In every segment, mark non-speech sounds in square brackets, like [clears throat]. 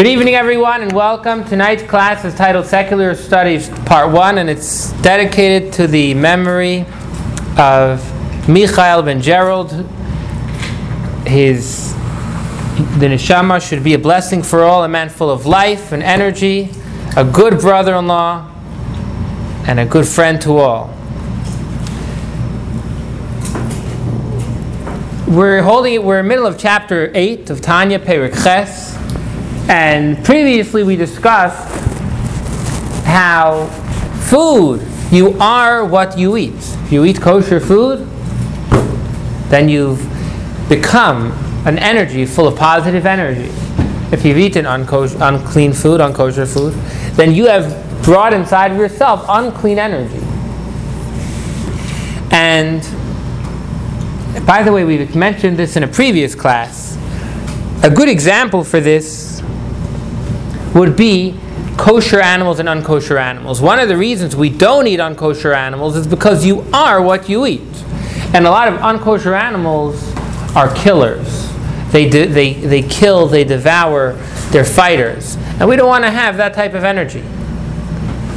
Good evening, everyone, and welcome. Tonight's class is titled Secular Studies Part 1, and it's dedicated to the memory of Michael ben Gerald. His the neshama should be a blessing for all, a man full of life and energy, a good brother-in-law, and a good friend to all. We're holding. We're in the middle of chapter eight of Tanya Perek Ches. And previously we discussed how food, you are what you eat. If you eat kosher food, then you've become an energy full of positive energy. If you've eaten unkosher, unclean food, unkosher food, then you have brought inside of yourself unclean energy. And by the way, we've mentioned this in a previous class. A good example for this would be kosher animals and unkosher animals. One of the reasons we don't eat unkosher animals is because you are what you eat. And a lot of unkosher animals are killers. They, they, they kill, they devour, they're fighters. And we don't want to have that type of energy.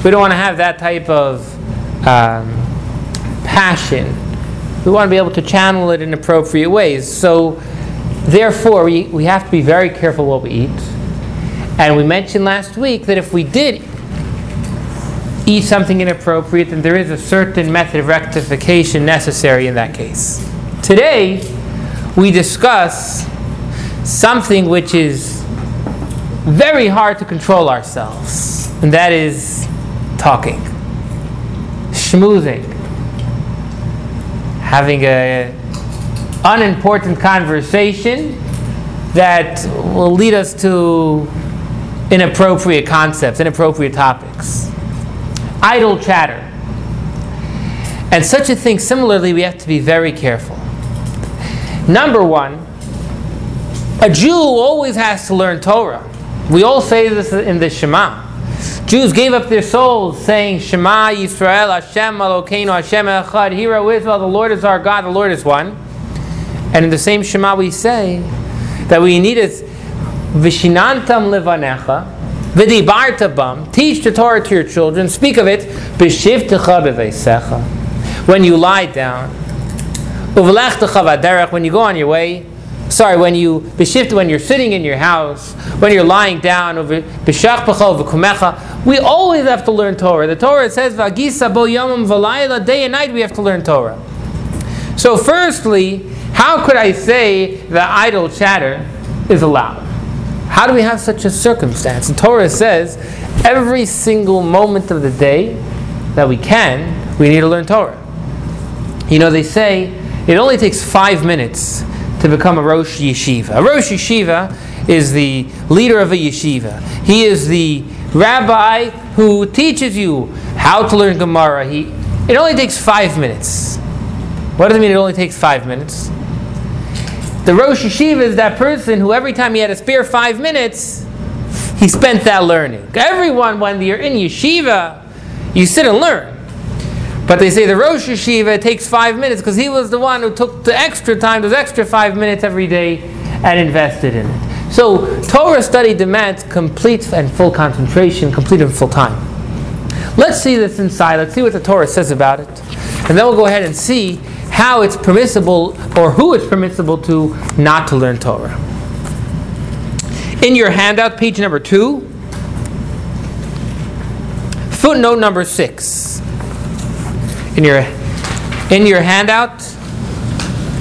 We don't want to have that type of um, passion. We want to be able to channel it in appropriate ways. So, therefore, we, we have to be very careful what we eat and we mentioned last week that if we did eat something inappropriate, then there is a certain method of rectification necessary in that case. Today, we discuss something which is very hard to control ourselves, and that is talking, schmoozing, having a unimportant conversation that will lead us to inappropriate concepts, inappropriate topics. Idle chatter. And such a thing, similarly, we have to be very careful. Number one, a Jew always has to learn Torah. We all say this in the Shema. Jews gave up their souls saying, Shema Yisrael, Hashem Elokeinu, Hashem Echad, Hear, O Israel, the Lord is our God, the Lord is one. And in the same Shema we say that we need it Vishinantam levanecha, v'dibarta bam. Teach the Torah to your children. Speak of it. B'shivtecha b'veisecha. When you lie down. When you go on your way. Sorry, when you b'shift when you're sitting in your house, when you're lying down. We always have to learn Torah. The Torah says v'agisa bo yomim. Day and night we have to learn Torah. So, firstly, how could I say that idle chatter is allowed? How do we have such a circumstance? The Torah says every single moment of the day that we can, we need to learn Torah. You know, they say it only takes five minutes to become a Rosh Yeshiva. A Rosh Yeshiva is the leader of a yeshiva. He is the rabbi who teaches you how to learn Gemara. He, it only takes five minutes. What does it mean it only takes five minutes? The Rosh Yeshiva is that person who every time he had a spare five minutes, he spent that learning. Everyone, when you're in yeshiva, you sit and learn. But they say the Rosh Yeshiva takes five minutes because he was the one who took the extra time, those extra five minutes every day, and invested in it. So Torah study demands complete and full concentration, complete and full time. Let's see this inside. Let's see what the Torah says about it. And then we'll go ahead and see how it's permissible or who it's permissible to not to learn Torah. In your handout, page number two, footnote number six. In your in your handout,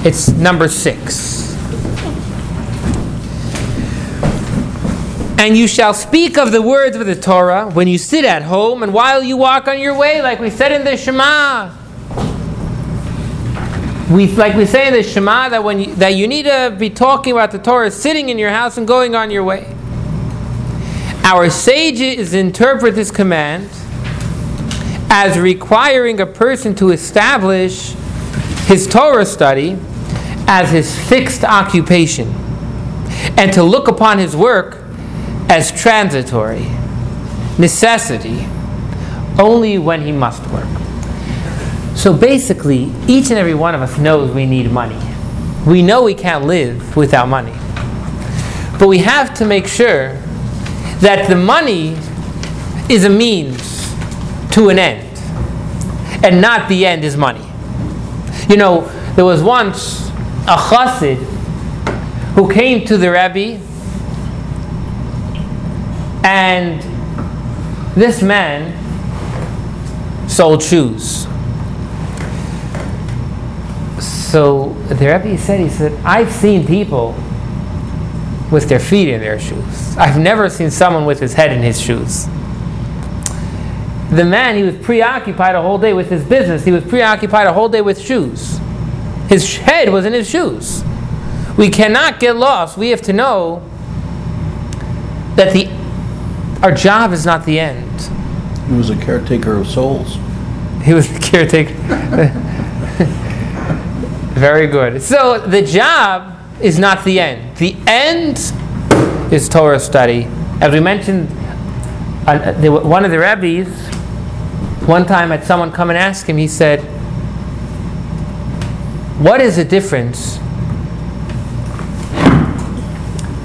it's number six. And you shall speak of the words of the Torah when you sit at home and while you walk on your way, like we said in the Shema we like we say in the Shema that when you, that you need to be talking about the Torah sitting in your house and going on your way. Our sages interpret this command as requiring a person to establish his Torah study as his fixed occupation and to look upon his work as transitory, necessity, only when he must work. So basically, each and every one of us knows we need money. We know we can't live without money. But we have to make sure that the money is a means to an end, and not the end is money. You know, there was once a chassid who came to the Rebbe, and this man sold shoes. So the Rebbe said, he said, I've seen people with their feet in their shoes. I've never seen someone with his head in his shoes. The man, he was preoccupied a whole day with his business. He was preoccupied a whole day with shoes. His head was in his shoes. We cannot get lost. We have to know that the, our job is not the end. He was a caretaker of souls. He was the caretaker. [laughs] Very good. So the job is not the end. The end is Torah study. As we mentioned, one of the rabbis, one time had someone come and ask him, he said, What is the difference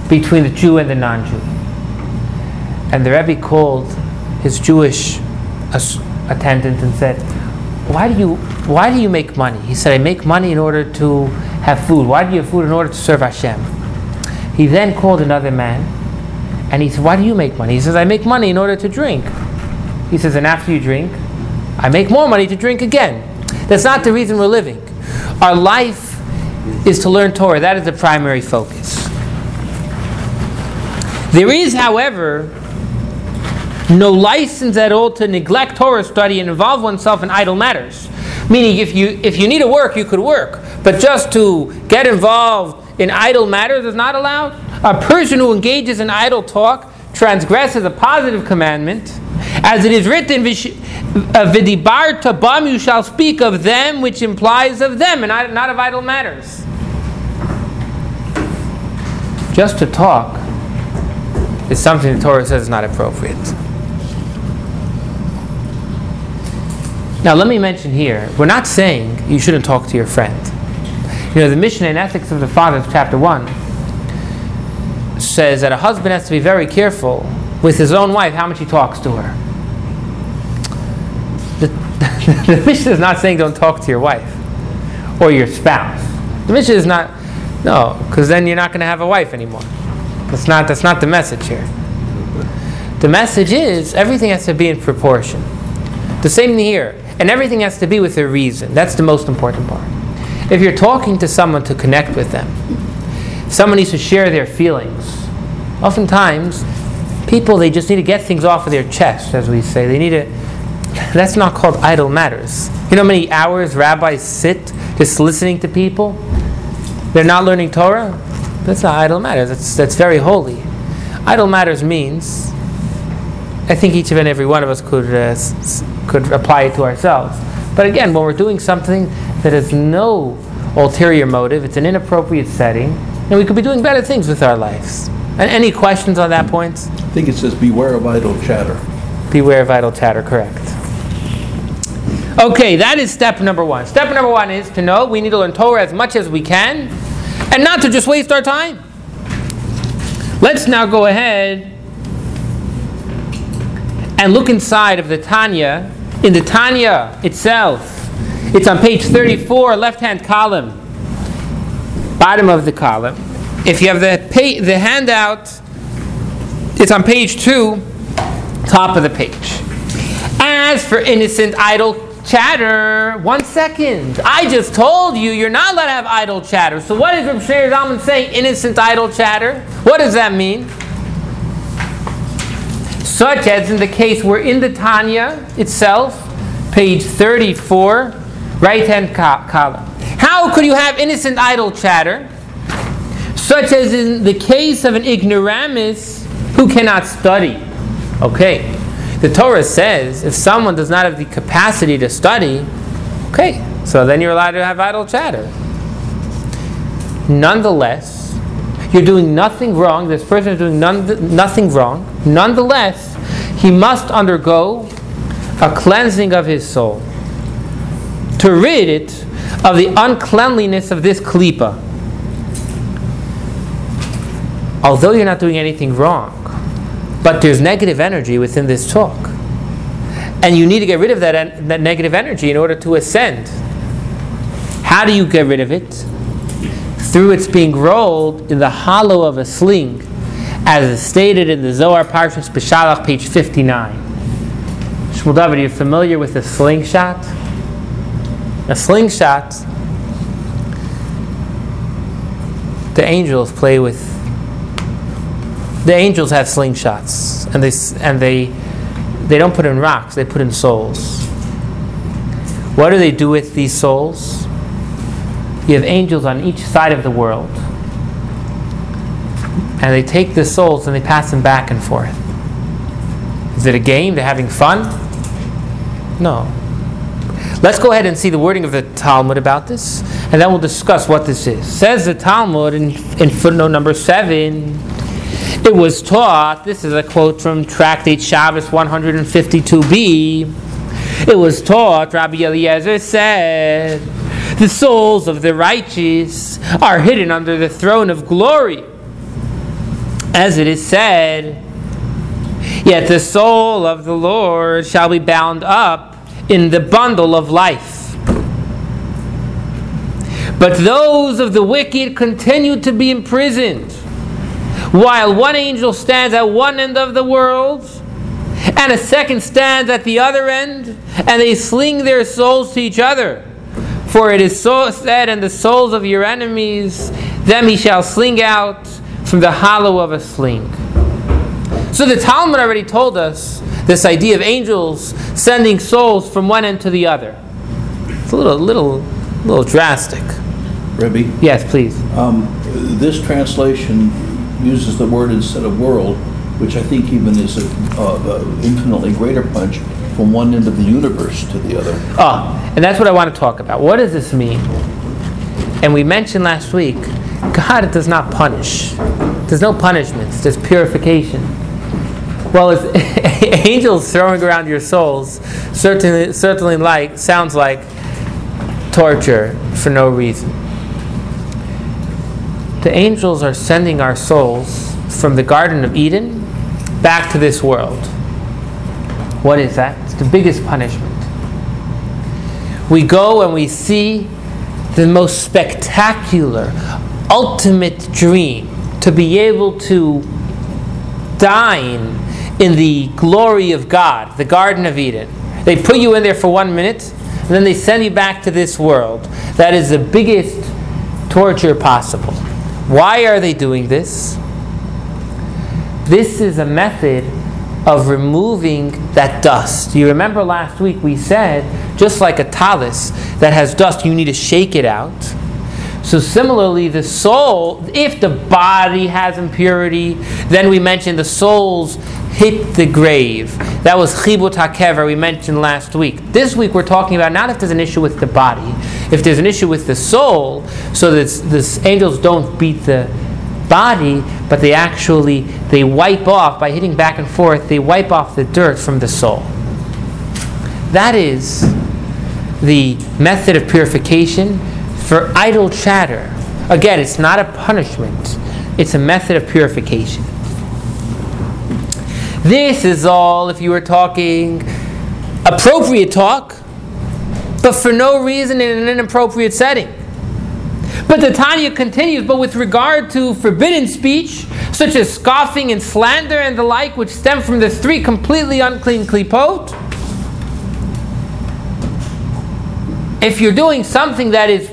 between the Jew and the non Jew? And the Rebbe called his Jewish attendant and said, why do you why do you make money? He said, I make money in order to have food. Why do you have food? In order to serve Hashem. He then called another man and he said, Why do you make money? He says, I make money in order to drink. He says, and after you drink, I make more money to drink again. That's not the reason we're living. Our life is to learn Torah. That is the primary focus. There is, however, no license at all to neglect Torah study and involve oneself in idle matters. Meaning, if you if you need to work, you could work, but just to get involved in idle matters is not allowed. A person who engages in idle talk transgresses a positive commandment, as it is written, uh, "Vidibarta bam," you shall speak of them, which implies of them, and not, not of idle matters. Just to talk is something the Torah says is not appropriate. Now, let me mention here, we're not saying you shouldn't talk to your friend. You know, the Mishnah and Ethics of the Fathers, chapter 1, says that a husband has to be very careful with his own wife how much he talks to her. The, [laughs] the Mishnah is not saying don't talk to your wife or your spouse. The Mishnah is not, no, because then you're not going to have a wife anymore. That's not, that's not the message here. The message is everything has to be in proportion. The same here. And everything has to be with a reason. That's the most important part. If you're talking to someone to connect with them, someone needs to share their feelings. Oftentimes, people they just need to get things off of their chest, as we say. They need to. That's not called idle matters. You know how many hours rabbis sit just listening to people? They're not learning Torah. That's not idle matters. That's that's very holy. Idle matters means. I think each and every one of us could uh, could apply it to ourselves. But again, when we're doing something that has no ulterior motive, it's an inappropriate setting, and we could be doing better things with our lives. And any questions on that point? I think it says, beware of idle chatter. Beware of idle chatter, correct. Okay, that is step number one. Step number one is to know we need to learn Torah as much as we can and not to just waste our time. Let's now go ahead and look inside of the Tanya in the Tanya itself. It's on page 34, left hand column, bottom of the column. If you have the, the handout, it's on page 2, top of the page. As for innocent idle chatter, one second. I just told you you're not allowed to have idle chatter. So what is Rav Shneur Zalman saying, innocent idle chatter? What does that mean? Such as in the case we're in the Tanya itself, page 34, right hand co- column. How could you have innocent idle chatter? Such as in the case of an ignoramus who cannot study. Okay, the Torah says if someone does not have the capacity to study, okay, so then you're allowed to have idle chatter. Nonetheless, you're doing nothing wrong. This person is doing none, nothing wrong. Nonetheless, he must undergo a cleansing of his soul to rid it of the uncleanliness of this klipa. Although you're not doing anything wrong, But there's negative energy within this talk. And you need to get rid of that, en- that negative energy in order to ascend. How do you get rid of it? Through its being rolled in the hollow of a sling, as is stated in the Zohar Parshas Beshalach, page 59. Shmuel David, are you familiar with a slingshot? A slingshot, the angels play with. The angels have slingshots, and they and they they don't put in rocks; they put in souls. What do they do with these souls? You have angels on each side of the world, and they take the souls and they pass them back and forth. Is it a game? They're having fun? No. Let's go ahead and see the wording of the Talmud about this, and then we'll discuss what this is. Says the Talmud in, in footnote number seven. It was taught, this is a quote from Tractate Shabbos 152b. It was taught, Rabbi Eliezer said, the souls of the righteous are hidden under the throne of glory. As it is said, Yet the soul of the Lord shall be bound up in the bundle of life. But those of the wicked continue to be imprisoned, while one angel stands at one end of the world, and a second stands at the other end, and they sling their souls to each other. For it is so said, and the souls of your enemies, them he shall sling out from the hollow of a sling. So the Talmud already told us this idea of angels sending souls from one end to the other. It's a little, little, little drastic. Rebbe, Yes, please. um, this translation uses the word instead of world, which I think even is a uh, uh, infinitely greater punch from one end of the universe to the other. Oh, and that's what I want to talk about. What does this mean? And we mentioned last week, God does not punish. There's no punishments. There's purification. Well, if [laughs] angels throwing around your souls certainly, certainly like sounds like torture for no reason. The angels are sending our souls from the Garden of Eden back to this world. What is that? The biggest punishment. We go and we see the most spectacular, ultimate dream to be able to dine in the glory of God, the Garden of Eden. They put you in there for one minute, and then they send you back to this world. That is the biggest torture possible. Why are they doing this? This is a method of removing that dust. You remember last week we said, just like a tallis that has dust, you need to shake it out. So similarly, the soul, if the body has impurity, then we mentioned the souls hit the grave. That was chibut hakever we mentioned last week. This week we're talking about not if there's an issue with the body, if there's an issue with the soul, so that the angels don't beat the body, but they actually they wipe off by hitting back and forth. They wipe off the dirt from the soul. That is the method of purification for idle chatter. Again, it's not a punishment, it's a method of purification. This is all if you were talking appropriate talk, but for no reason in an inappropriate setting. But the Tanya continues, but with regard to forbidden speech, such as scoffing and slander and the like, which stem from the three completely unclean klipot, if you're doing something that is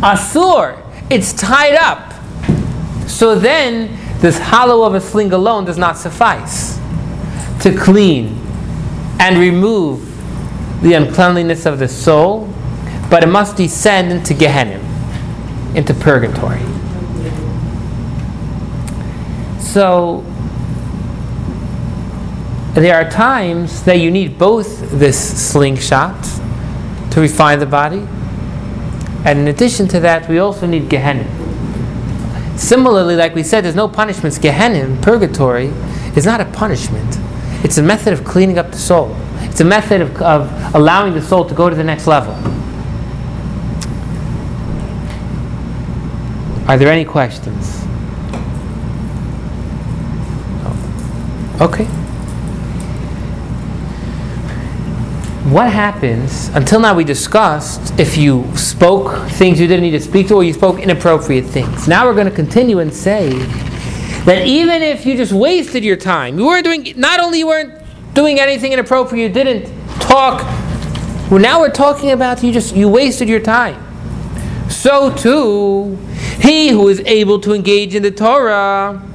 asur, it's tied up. So then, this hollow of a sling alone does not suffice to clean and remove the uncleanliness of the soul, but it must descend into Gehenna, into purgatory. So, there are times that you need both this slingshot to refine the body. And in addition to that, we also need Gehenna. Similarly, like we said, there's no punishments. Gehenna, purgatory, is not a punishment. It's a method of cleaning up the soul. It's a method of, of allowing the soul to go to the next level. Are there any questions? Okay. What happens, until now we discussed if you spoke things you didn't need to speak to or you spoke inappropriate things. Now we're going to continue and say that even if you just wasted your time, you weren't doing, not only you weren't doing anything inappropriate, you didn't talk, well now we're talking about you just, you wasted your time. So too, he who is able to engage in the Torah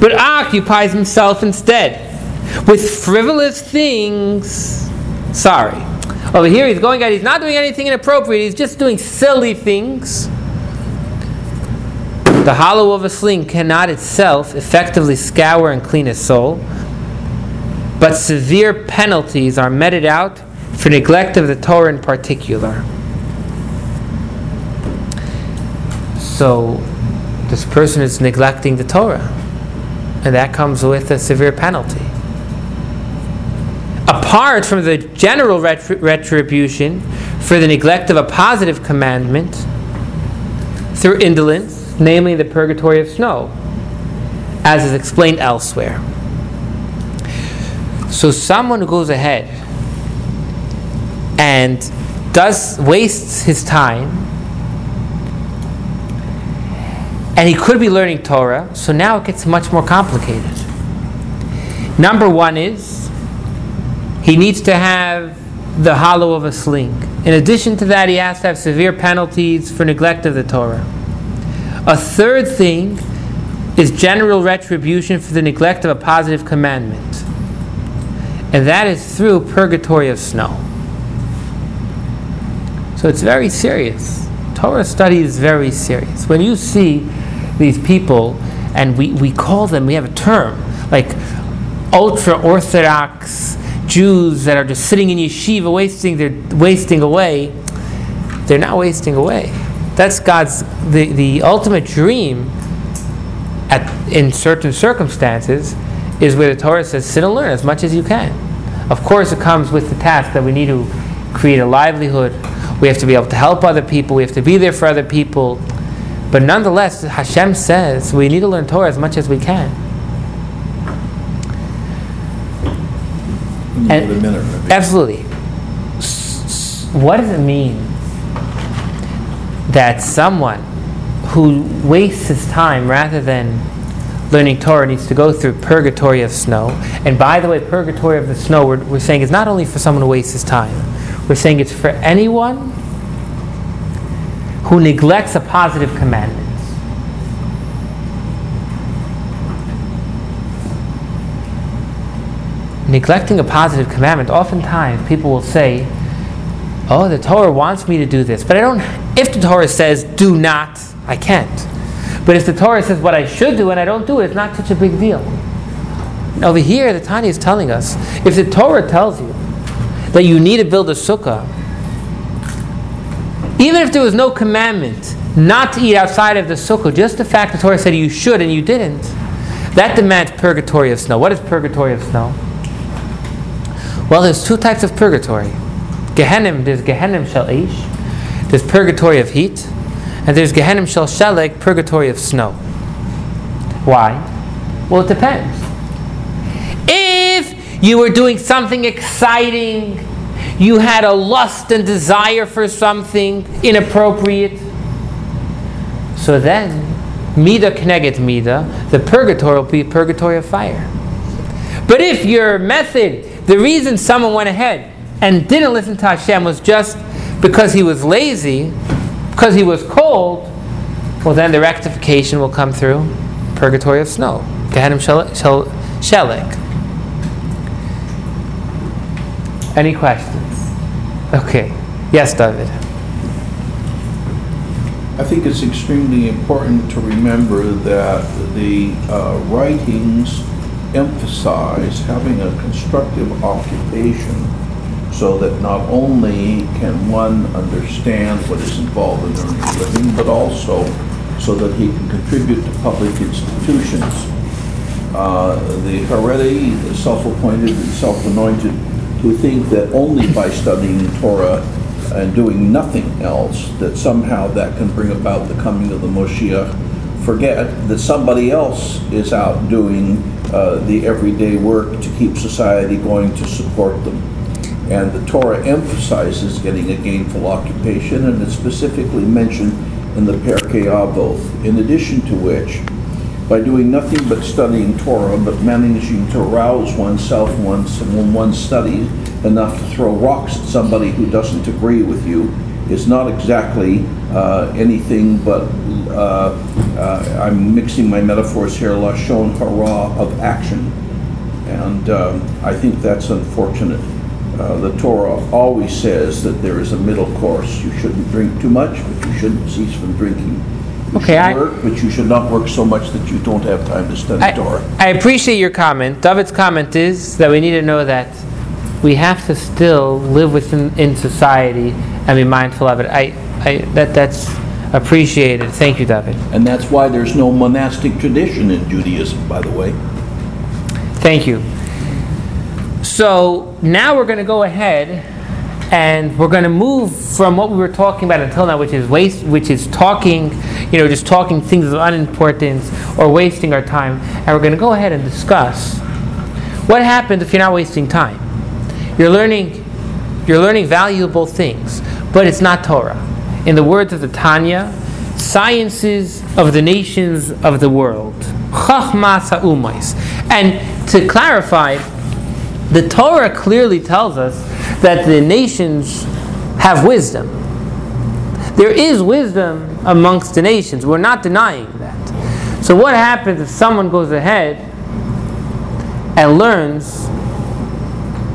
but occupies himself instead with frivolous things. Sorry. Over here, he's going out, he's not doing anything inappropriate, he's just doing silly things. The hollow of a sling cannot itself effectively scour and clean a soul, but severe penalties are meted out for neglect of the Torah in particular. So, this person is neglecting the Torah, and that comes with a severe penalty apart from the general retribution for the neglect of a positive commandment through indolence, namely the purgatory of snow, as is explained elsewhere. So someone goes ahead and does wastes his time and he could be learning Torah, so now it gets much more complicated. Number one is he needs to have the hollow of a sling. In addition to that, he has to have severe penalties for neglect of the Torah. A third thing is general retribution for the neglect of a positive commandment. And that is through purgatory of snow. So it's very serious. Torah study is very serious. When you see these people, and we, we call them, we have a term, like ultra Orthodox Jews that are just sitting in yeshiva wasting they're wasting away, they're not wasting away. That's God's the, the ultimate dream at in certain circumstances is where the Torah says sit and learn as much as you can. Of course it comes with the task that we need to create a livelihood. We have to be able to help other people, we have to be there for other people. But nonetheless, Hashem says we need to learn Torah as much as we can. And, minute, absolutely. What does it mean that someone who wastes his time rather than learning Torah needs to go through purgatory of snow? And by the way, purgatory of the snow, we're, we're saying is not only for someone who wastes his time, we're saying it's for anyone who neglects a positive commandment. neglecting a positive commandment, oftentimes people will say, Oh, the Torah wants me to do this, but I don't. If the Torah says do not, I can't. But if the Torah says what I should do and I don't do it, it's not such a big deal. Over here, the Tanya is telling us if the Torah tells you that you need to build a sukkah, even if there was no commandment not to eat outside of the sukkah, just the fact the Torah said you should and you didn't, that demands purgatory of snow. What is purgatory of snow? Well, there's two types of purgatory. Gehenim, there's Gehenim Shel Ish, there's purgatory of heat, and there's Gehenim Shel Shelek, purgatory of snow. Why? Well, it depends. If you were doing something exciting, you had a lust and desire for something inappropriate, so then, Mida Kneget Mida, the purgatory will be purgatory of fire. But if your method the reason someone went ahead and didn't listen to Hashem was just because he was lazy, because he was cold, well, then the rectification will come through purgatory of snow. Gehenim Shelek. Any questions? Okay. Yes, David. I think it's extremely important to remember that the uh, writings emphasize having a constructive occupation so that not only can one understand what is involved in earning a living, but also so that he can contribute to public institutions. Uh, the Haredi, self-appointed and self-anointed, who think that only by studying Torah and doing nothing else, that somehow that can bring about the coming of the Moshiach, forget that somebody else is out doing uh, the everyday work to keep society going to support them. And the Torah emphasizes getting a gainful occupation, and it's specifically mentioned in the Pirkei Avot. In addition to which, by doing nothing but studying Torah, but managing to rouse oneself once and when one studies enough to throw rocks at somebody who doesn't agree with you, is not exactly uh, anything but, uh, uh, I'm mixing my metaphors here, lashon hara of action. And um, I think that's unfortunate. Uh, the Torah always says that there is a middle course. You shouldn't drink too much, but you shouldn't cease from drinking. Okay, I- work, but you should not work so much that you don't have time to study I, Torah. I appreciate your comment. David's comment is that we need to know that we have to still live within in society and be mindful of it. I, I that that's appreciated. Thank you, David. And that's why there's no monastic tradition in Judaism, by the way. Thank you. So now we're going to go ahead and we're going to move from what we were talking about until now, which is waste, which is talking, you know, just talking things of unimportance or wasting our time, and we're going to go ahead and discuss what happens if you're not wasting time. You're learning, you're learning valuable things, but it's not Torah. In the words of the Tanya, sciences of the nations of the world. Chachmas. And to clarify, the Torah clearly tells us that the nations have wisdom. There is wisdom amongst the nations. We're not denying that. So, what happens if someone goes ahead and learns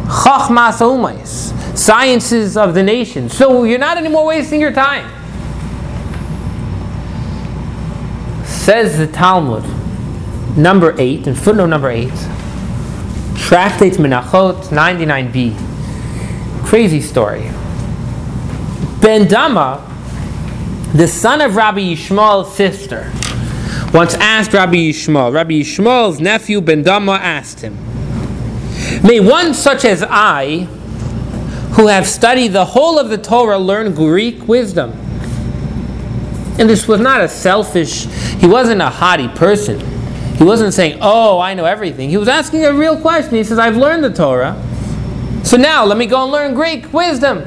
Chachmas Umais, sciences of the nations? So, you're not anymore wasting your time. Says the Talmud, number 8, in footnote number 8, Tractate Menachot 99b. Crazy story. Ben Dama, the son of Rabbi Yishmael's sister, once asked Rabbi Yishmael. Rabbi Yishmael's nephew Ben Dama asked him, May one such as I, who have studied the whole of the Torah, learn Greek wisdom? And this was not a selfish, he wasn't a haughty person. He wasn't saying, Oh, I know everything. He was asking a real question. He says, I've learned the Torah. So now let me go and learn Greek wisdom.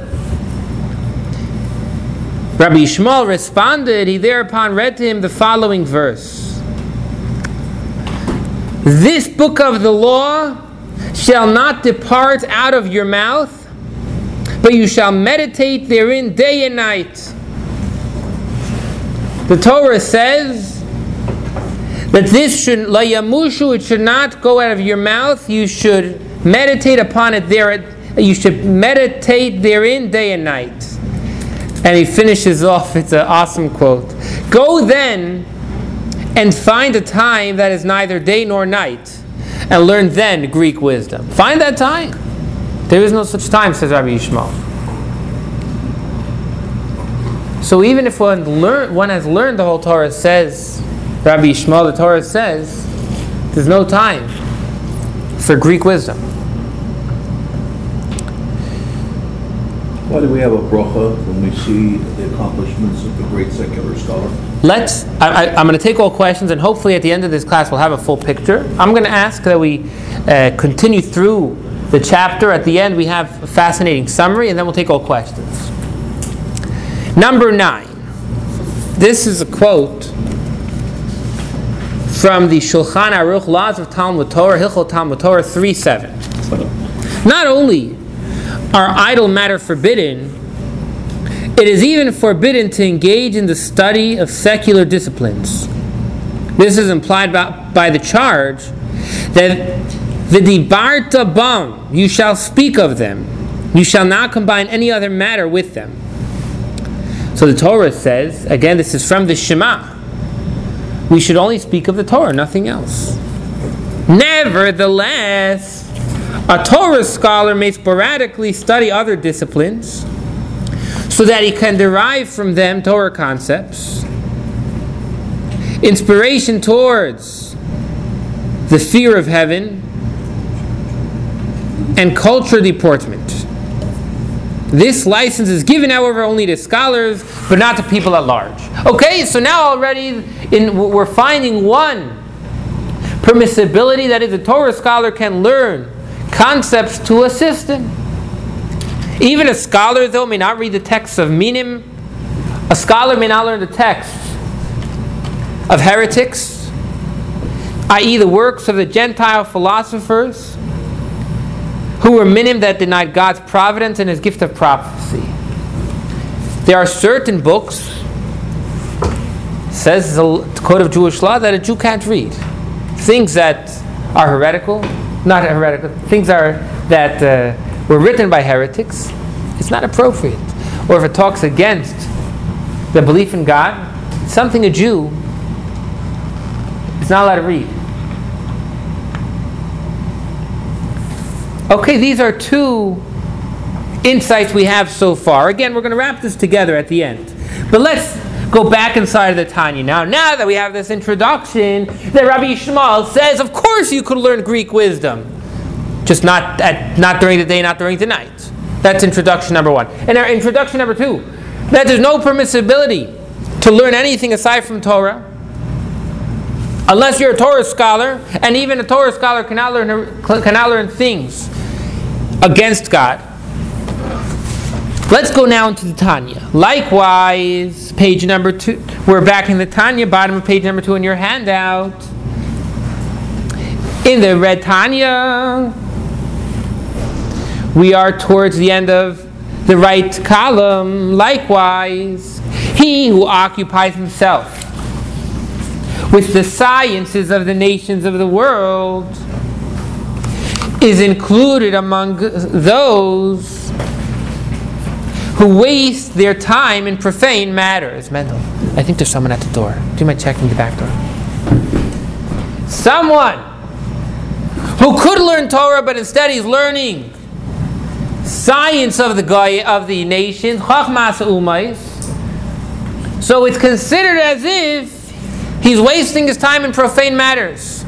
Rabbi Yishmael responded, he thereupon read to him the following verse This book of the law shall not depart out of your mouth, but you shall meditate therein day and night. The Torah says that this should it should not go out of your mouth. You should meditate upon it there. You should meditate therein day and night. And he finishes off. It's an awesome quote. Go then and find a time that is neither day nor night, and learn then Greek wisdom. Find that time. There is no such time, says Rabbi Yishmael. So even if one learn, one has learned the whole Torah, says Rabbi Yishmael, the Torah says there's no time for Greek wisdom. Why do we have a bracha when we see the accomplishments of the great secular scholar? Let's. I, I, I'm going to take all questions, and hopefully at the end of this class we'll have a full picture. I'm going to ask that we uh, continue through the chapter. At the end we have a fascinating summary, and then we'll take all questions. Number nine. This is a quote from the Shulchan Aruch Laws of Talmud Torah, Hilchot Talmud Torah 3.7. Not only are idle matter forbidden, it is even forbidden to engage in the study of secular disciplines. This is implied by, by the charge that Vidibarta bam, you shall speak of them. You shall not combine any other matter with them. So the Torah says, again, this is from the Shema. We should only speak of the Torah, nothing else. Nevertheless, a Torah scholar may sporadically study other disciplines so that he can derive from them Torah concepts, inspiration towards the fear of heaven, and culture deportment. This license is given, however, only to scholars, but not to people at large. Okay, so now already in, we're finding one Permissibility, that is, a Torah scholar can learn concepts to assist him. Even a scholar, though, may not read the texts of minim. A scholar may not learn the texts of heretics, i.e., the works of the Gentile philosophers who were minim that denied God's providence and his gift of prophecy. There are certain books, says the Code of Jewish Law, that a Jew can't read. Things that are heretical, not heretical, things are that uh, were written by heretics, it's not appropriate. Or if it talks against the belief in God, something a Jew is not allowed to read. Okay, these are two insights we have so far. Again, we're going to wrap this together at the end. But let's go back inside of the Tanya now. Now that we have this introduction, that Rabbi Yishmael says, of course you could learn Greek wisdom, just not at, not during the day, not during the night. That's introduction number one. And our introduction number two, that there's no permissibility to learn anything aside from Torah. Unless you're a Torah scholar, and even a Torah scholar cannot learn, cannot learn things against God. Let's go now into the Tanya. Likewise, page number two. We're back in the Tanya, bottom of page number two in your handout. In the red Tanya, we are towards the end of the right column. Likewise, he who occupies himself with the sciences of the nations of the world is included among those who waste their time in profane matters. Mendel, I think there's someone at the door. Do you mind checking the back door? Someone who could learn Torah, but instead he's learning science of the guy of the nation, chachmas umais. So it's considered as if he's wasting his time in profane matters.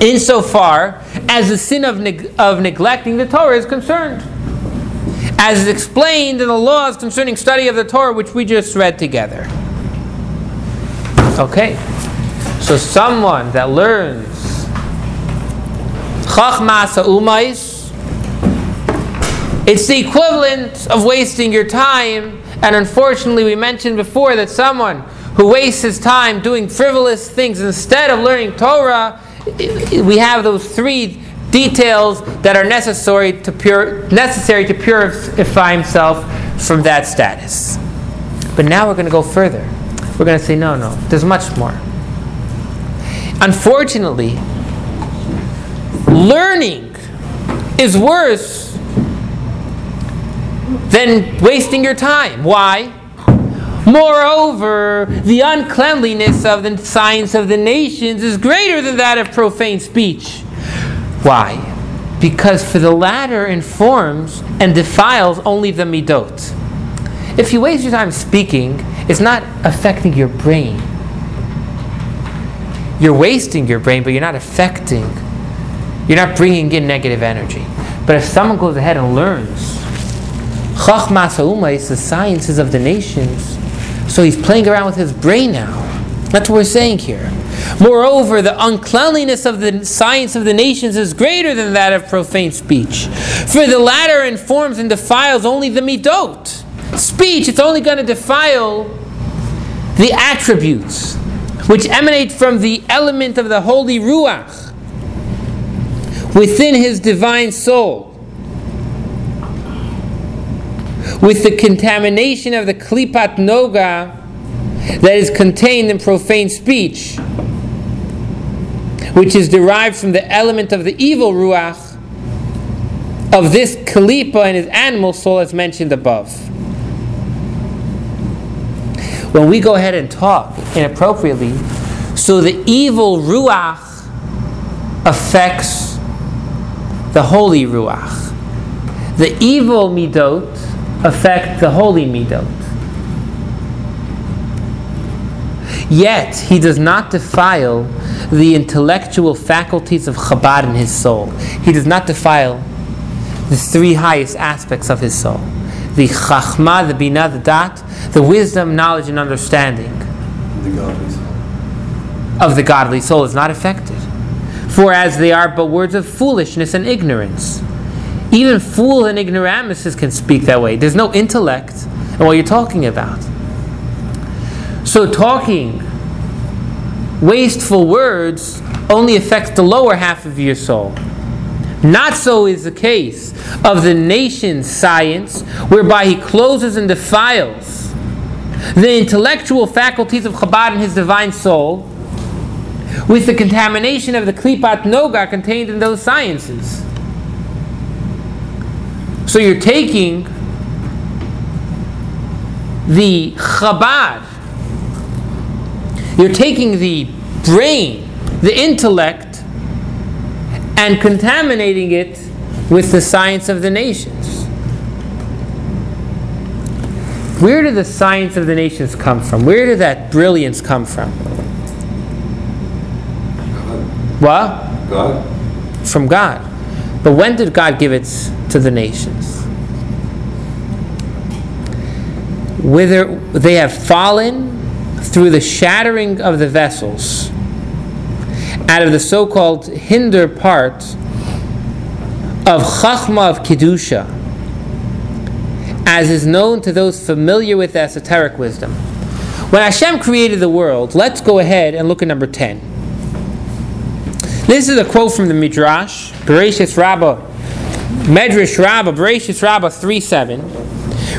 Insofar as the sin of, neg- of neglecting the Torah is concerned, as is explained in the laws concerning study of the Torah, which we just read together. Okay, so someone that learns chachmas umais it's the equivalent of wasting your time, and unfortunately, we mentioned before that someone who wastes his time doing frivolous things instead of learning Torah, we have those three details that are necessary to, pure, necessary to purify himself from that status. But now we're going to go further. We're going to say, no, no, there's much more. Unfortunately, learning is worse than wasting your time. Why? Moreover, the uncleanliness of the science of the nations is greater than that of profane speech. Why? Because for the latter informs and defiles only the midot. If you waste your time speaking, it's not affecting your brain. You're wasting your brain, but you're not affecting, you're not bringing in negative energy. But if someone goes ahead and learns Chachmas is the sciences of the nations. So he's playing around with his brain now. That's what we're saying here. Moreover, the uncleanliness of the science of the nations is greater than that of profane speech. For the latter informs and defiles only the midot. Speech, it's only going to defile the attributes which emanate from the element of the holy Ruach within his divine soul with the contamination of the klipat noga that is contained in profane speech, which is derived from the element of the evil ruach of this kalipa and his animal soul as mentioned above. When we go ahead and talk inappropriately, so the evil ruach affects the holy ruach. The evil midot affect the holy midot. Yet he does not defile the intellectual faculties of Chabad in his soul. He does not defile the three highest aspects of his soul: the Chachma, the Binah, the Dat, the wisdom, knowledge, and understanding. The of the godly soul is not affected. For as they are but words of foolishness and ignorance. Even fools and ignoramuses can speak that way. There's no intellect in what you're talking about. So talking wasteful words only affects the lower half of your soul. Not so is the case of the nation's science, whereby he closes and defiles the intellectual faculties of Chabad and his divine soul with the contamination of the Klipat Noga contained in those sciences. So you're taking the Chabad, you're taking the brain, the intellect, and contaminating it with the science of the nations. Where did the science of the nations come from? Where did that brilliance come from? What? God? From God. But when did God give it to the nations? Whether they have fallen through the shattering of the vessels out of the so called hinder part of Chachma of Kedusha, as is known to those familiar with esoteric wisdom. When Hashem created the world, let's go ahead and look at number 10. This is a quote from the Midrash, Bereshis Rabbah, Medrash Rabbah, Bereshis Rabbah 3 7.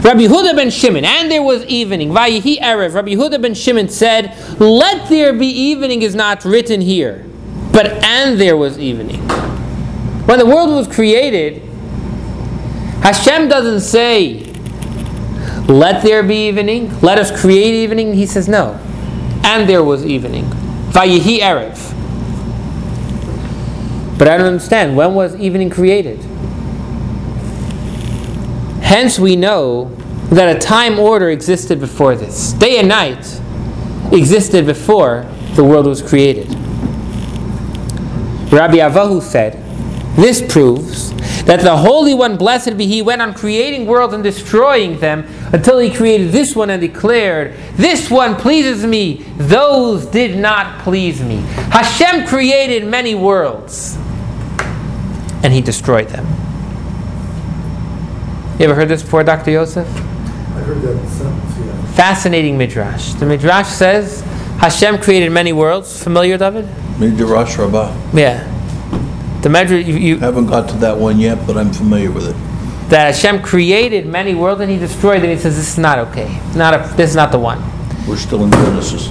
Rabbi Yehuda ben Shimon, and there was evening. Vayihi Erev. Rabbi Yehuda ben Shimon said, Let there be evening is not written here, but and there was evening. When the world was created, Hashem doesn't say, Let there be evening, let us create evening. He says, No. And there was evening. Vayihi Erev. But I don't understand. When was evening created? Hence, we know that a time order existed before this. Day and night existed before the world was created. Rabbi Avahu said, This proves that the Holy One, blessed be He, went on creating worlds and destroying them until He created this one and declared, This one pleases me, those did not please me. Hashem created many worlds and He destroyed them. You ever heard this before, Dr. Yosef? I heard that sentence, yeah. Fascinating midrash. The midrash says Hashem created many worlds. Familiar, David? Midrash Rabbah. Yeah. The midrash you, you, Haven't got to that one yet, but I'm familiar with it. that Hashem created many worlds and He destroyed them. He says this is not okay. Not a, this is not the one. We're still in Genesis.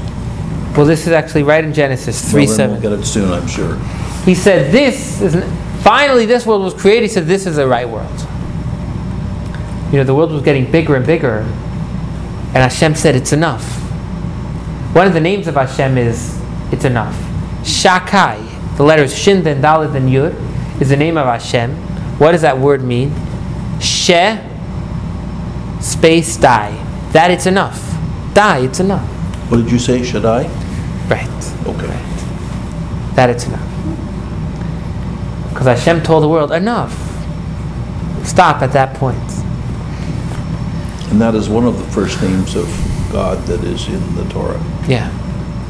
Well, this is actually right in Genesis three Well, then seven. We'll get it soon, I'm sure. He said this is finally this world was created. He said this is the right world. You know the world was getting bigger and bigger, and Hashem said it's enough. One of the names of Hashem is it's enough. Shaddai, the letters Shin then Dalet then Yud, is the name of Hashem. What does that word mean? She, space, die. That it's enough. Die, it's enough. What did you say, Shaddai? Right. Okay. Right. that it's enough. Because Hashem told the world, enough. Stop at that point. And that is one of the first names of God that is in the Torah. Yeah.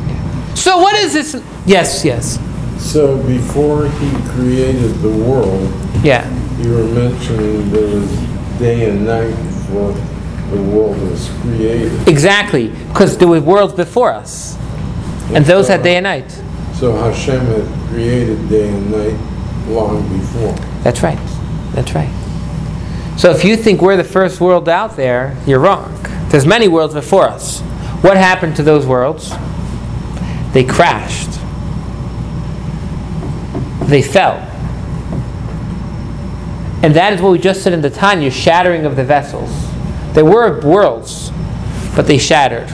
yeah. So what is this? Yes, yes. So before he created the world, Yeah. you were mentioning there was day and night before the world was created. Exactly. Because there were worlds before us. And those had day and night. So Hashem had created day and night long before. That's right. That's right. So if you think we're the first world out there, you're wrong. There's many worlds before us. What happened to those worlds? They crashed. They fell. And that is what we just said in the Tanya, shattering of the vessels. There were worlds, but they shattered.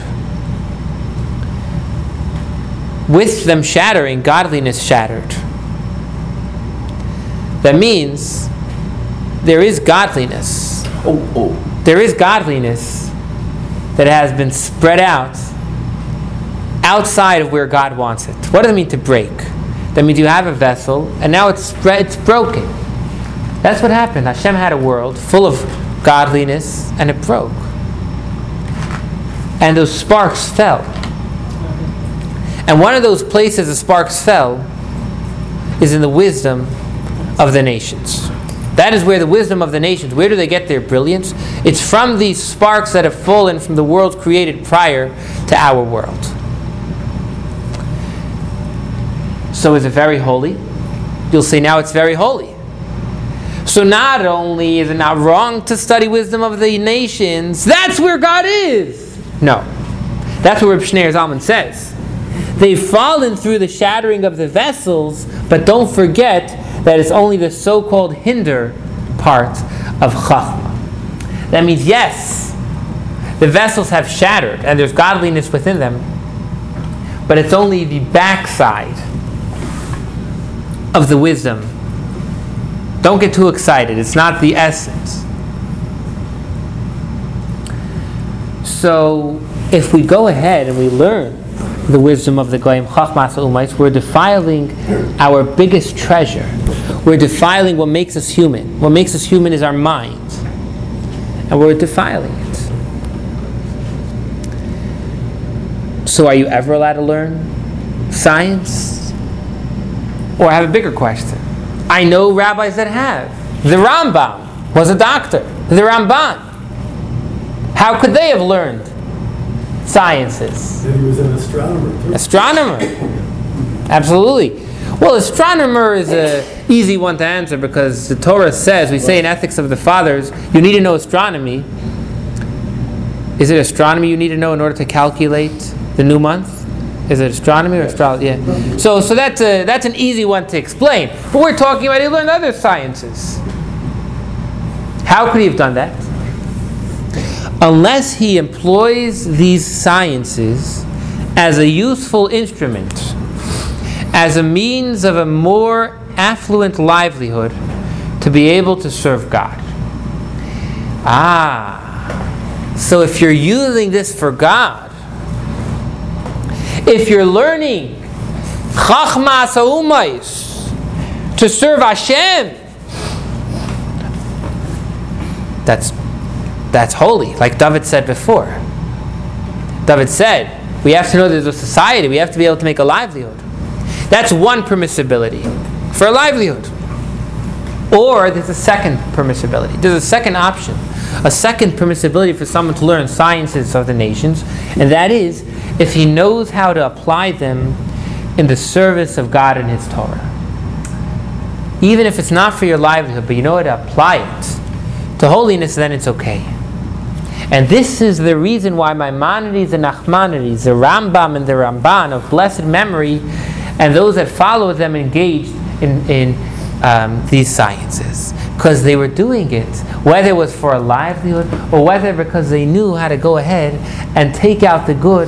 With them shattering, godliness shattered. That means there is godliness. Oh, oh, There is godliness that has been spread out outside of where God wants it. What does it mean to break? That means you have a vessel and now it's spread, it's broken. That's what happened. Hashem had a world full of godliness and it broke. And those sparks fell. And one of those places the sparks fell is in the wisdom of the nations. That is where the wisdom of the nations, where do they get their brilliance? It's from these sparks that have fallen from the world created prior to our world. So is it very holy? You'll say now it's very holy. So not only is it not wrong to study wisdom of the nations, that's where God is. No. That's what Reb Shneur Zalman says. They've fallen through the shattering of the vessels, but don't forget that it's only the so-called hinder part of Chachma. That means, yes, the vessels have shattered and there's godliness within them, but it's only the backside of the wisdom. Don't get too excited. It's not the essence. So, if we go ahead and we learn the wisdom of the Goyim Chachmas Umais, we're defiling our biggest treasure. We're defiling what makes us human. What makes us human is our mind. And we're defiling it. So, are you ever allowed to learn science? Or I have a bigger question. I know rabbis that have. The Rambam was a doctor. The Ramban. How could they have learned sciences? And he was an astronomer too. Astronomer. Absolutely. Well, astronomer is a easy one to answer because the Torah says, we say in Ethics of the Fathers, you need to know astronomy. Is it astronomy you need to know in order to calculate the new month? Is it astronomy or astrology? Yeah. So, so that's, a, that's an easy one to explain. But we're talking about he learned other sciences. How could he have done that? Unless he employs these sciences as a useful instrument, as a means of a more affluent livelihood to be able to serve God. Ah, so if you're using this for God, if you're learning Chachmas Ha'umais to serve Hashem, that's that's holy, like David said before. David said, we have to know there's a society, we have to be able to make a livelihood. That's one permissibility for a livelihood. Or there's a second permissibility. There's a second option. A second permissibility for someone to learn sciences of the nations, and that is if he knows how to apply them in the service of God and His Torah. Even if it's not for your livelihood, but you know how to apply it to holiness, then it's okay. And this is the reason why Maimonides and Nachmanides, the Rambam and the Ramban of blessed memory, and those that follow them engaged in, in um, these sciences. Because they were doing it, whether it was for a livelihood or whether because they knew how to go ahead and take out the good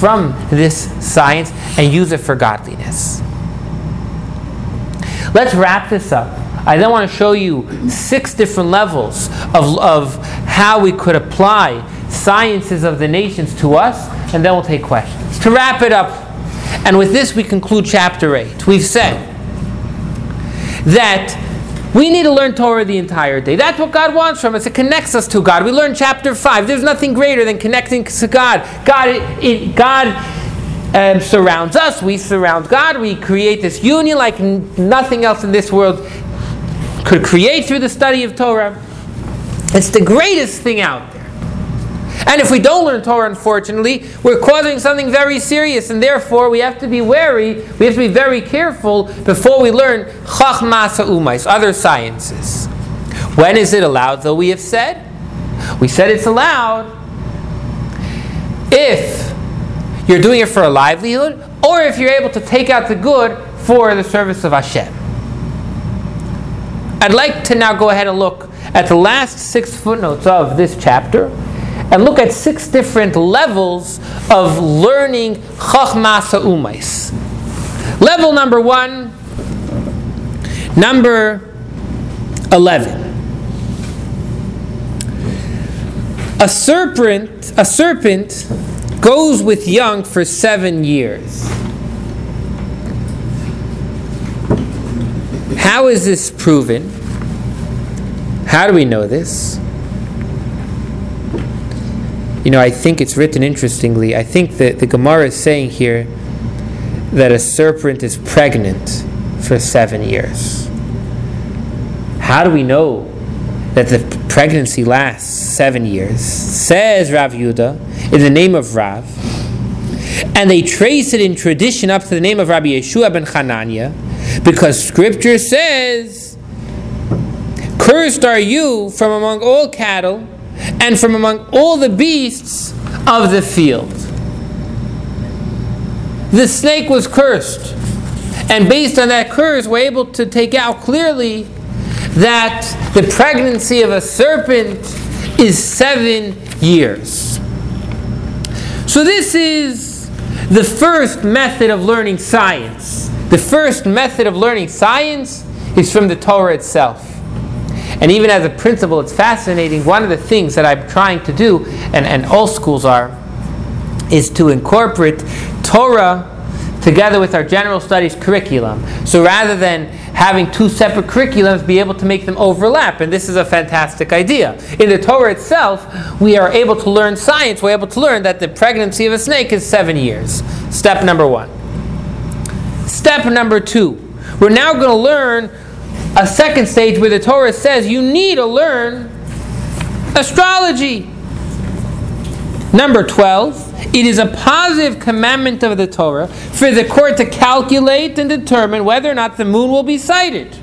from this science and use it for godliness. Let's wrap this up. I then want to show you six different levels of, of how we could apply sciences of the nations to us, and then we'll take questions. To wrap it up, and with this we conclude chapter 8. We've said that we need to learn Torah the entire day. That's what God wants from us. It connects us to God. We learn chapter 5. There's nothing greater than connecting to God. God, it, it, God um, surrounds us. We surround God. We create this union like n- nothing else in this world could create through the study of Torah. It's the greatest thing out there. And if we don't learn Torah, unfortunately, we're causing something very serious, and therefore we have to be wary, we have to be very careful before we learn Chachmas Umais, other sciences. When is it allowed, though we have said? We said it's allowed if you're doing it for a livelihood, or if you're able to take out the good for the service of Hashem. I'd like to now go ahead and look at the last six footnotes of this chapter and look at six different levels of learning Chachmas Umais. Level number one, number 11. A serpent, a serpent goes with young for seven years. How is this proven? How do we know this? You know, I think it's written interestingly. I think that the Gemara is saying here that a serpent is pregnant for seven years. How do we know that the pregnancy lasts seven years? Says Rav Yudah in the name of Rav. And they trace it in tradition up to the name of Rabbi Yeshua ben Hanania because scripture says, Cursed are you from among all cattle and from among all the beasts of the field. The snake was cursed. And based on that curse, we're able to take out clearly that the pregnancy of a serpent is seven years. So, this is the first method of learning science. The first method of learning science is from the Torah itself. And even as a principle, it's fascinating. One of the things that I'm trying to do, and, and all schools are, is to incorporate Torah together with our general studies curriculum. So rather than having two separate curriculums, be able to make them overlap. And this is a fantastic idea. In the Torah itself, we are able to learn science. We're able to learn that the pregnancy of a snake is seven years. Step number one. Step number two. We're now going to learn a second stage where the Torah says you need to learn astrology. Number 12, it is a positive commandment of the Torah for the court to calculate and determine whether or not the moon will be sighted,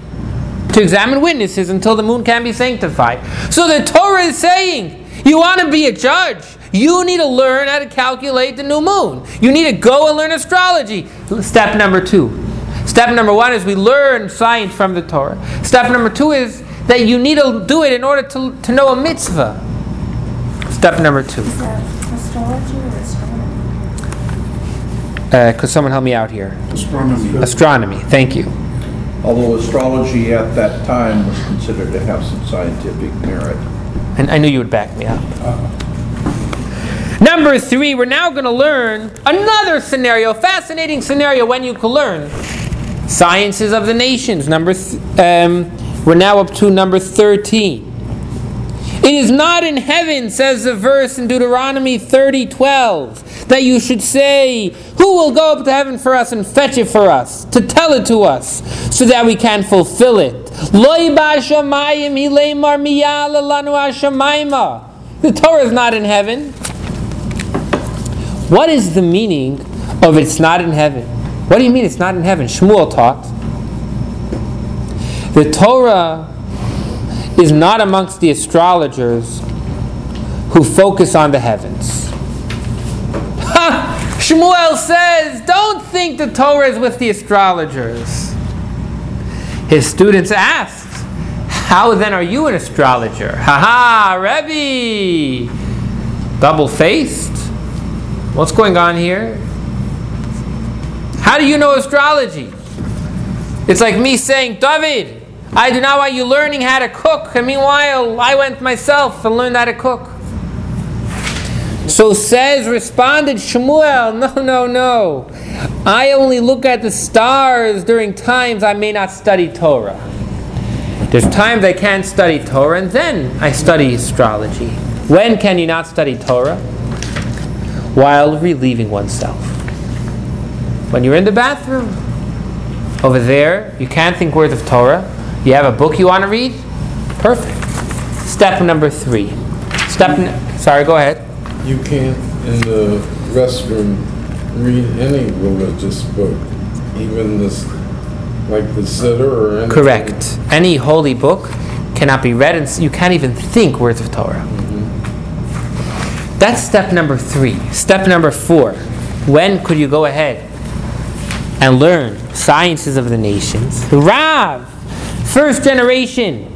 to examine witnesses until the moon can be sanctified. So the Torah is saying, you want to be a judge, you need to learn how to calculate the new moon. You need to go and learn astrology. Step number two. Step number one is we learn science from the Torah. Step number two is that you need to do it in order to, to know a mitzvah. Step number two. Is that astrology or astronomy? Uh, could someone help me out here? Astronomy. Astronomy. Thank you. Although astrology at that time was considered to have some scientific merit. And I knew you would back me up. Number three, we're now going to learn another scenario, fascinating scenario when you can learn sciences of the nations. Number, th- um, we're now up to number thirteen. It is not in heaven, says the verse in Deuteronomy 30 12, that you should say, Who will go up to heaven for us and fetch it for us, to tell it to us, so that we can fulfill it? The Torah is not in heaven. What is the meaning of it's not in heaven? What do you mean it's not in heaven? Shmuel taught. The Torah is not amongst the astrologers who focus on the heavens. Ha! Shmuel says, don't think the Torah is with the astrologers. His students asked, how then are you an astrologer? Ha ha, Rebbe! Double faced? What's going on here? How do you know astrology? It's like me saying, David, I do not want you learning how to cook, and meanwhile, I went myself and learned how to cook. So says, responded Shmuel, no, no, no. I only look at the stars during times I may not study Torah. There's times I can't study Torah, and then I study astrology. When can you not study Torah? While relieving oneself. When you're in the bathroom, over there, you can't think words of Torah. You have a book you want to read? Perfect. Step number three. Step. N- sorry, go ahead. You can't, in the restroom, read any religious book, even this, like the Siddur or anything. Correct. Any holy book cannot be read, and you can't even think words of Torah. Mm-hmm. That's step number three. Step number four. When could you go ahead and learn sciences of the nations? Rav, first generation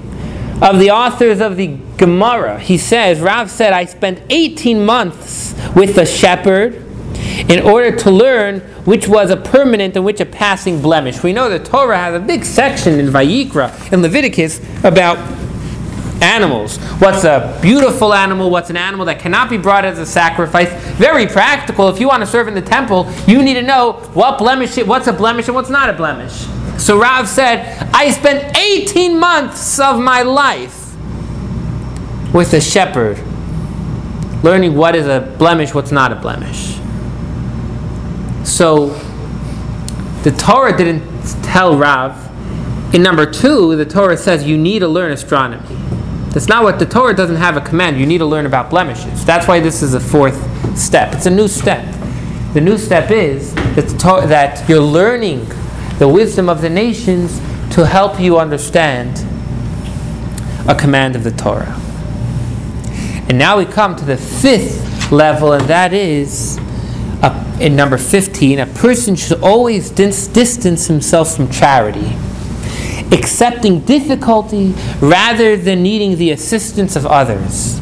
of the authors of the Gemara, he says, Rav said, I spent 18 months with the shepherd in order to learn which was a permanent and which a passing blemish. We know the Torah has a big section in Vayikra, in Leviticus, about animals. What's a beautiful animal? What's an animal that cannot be brought as a sacrifice? Very practical. If you want to serve in the temple, you need to know what blemish, what's a blemish and what's not a blemish. So Rav said, I spent 18 months of my life with a shepherd, learning what is a blemish, what's not a blemish. So the Torah didn't tell Rav. In number two, the Torah says you need to learn astronomy. That's not what the Torah doesn't have a command. You need to learn about blemishes. That's why this is a fourth step. It's a new step. The new step is that, the Tor- that you're learning the wisdom of the nations to help you understand a command of the Torah. And now we come to the fifth level, and that is uh, in number 15 a person should always dis- distance himself from charity, accepting difficulty rather than needing the assistance of others.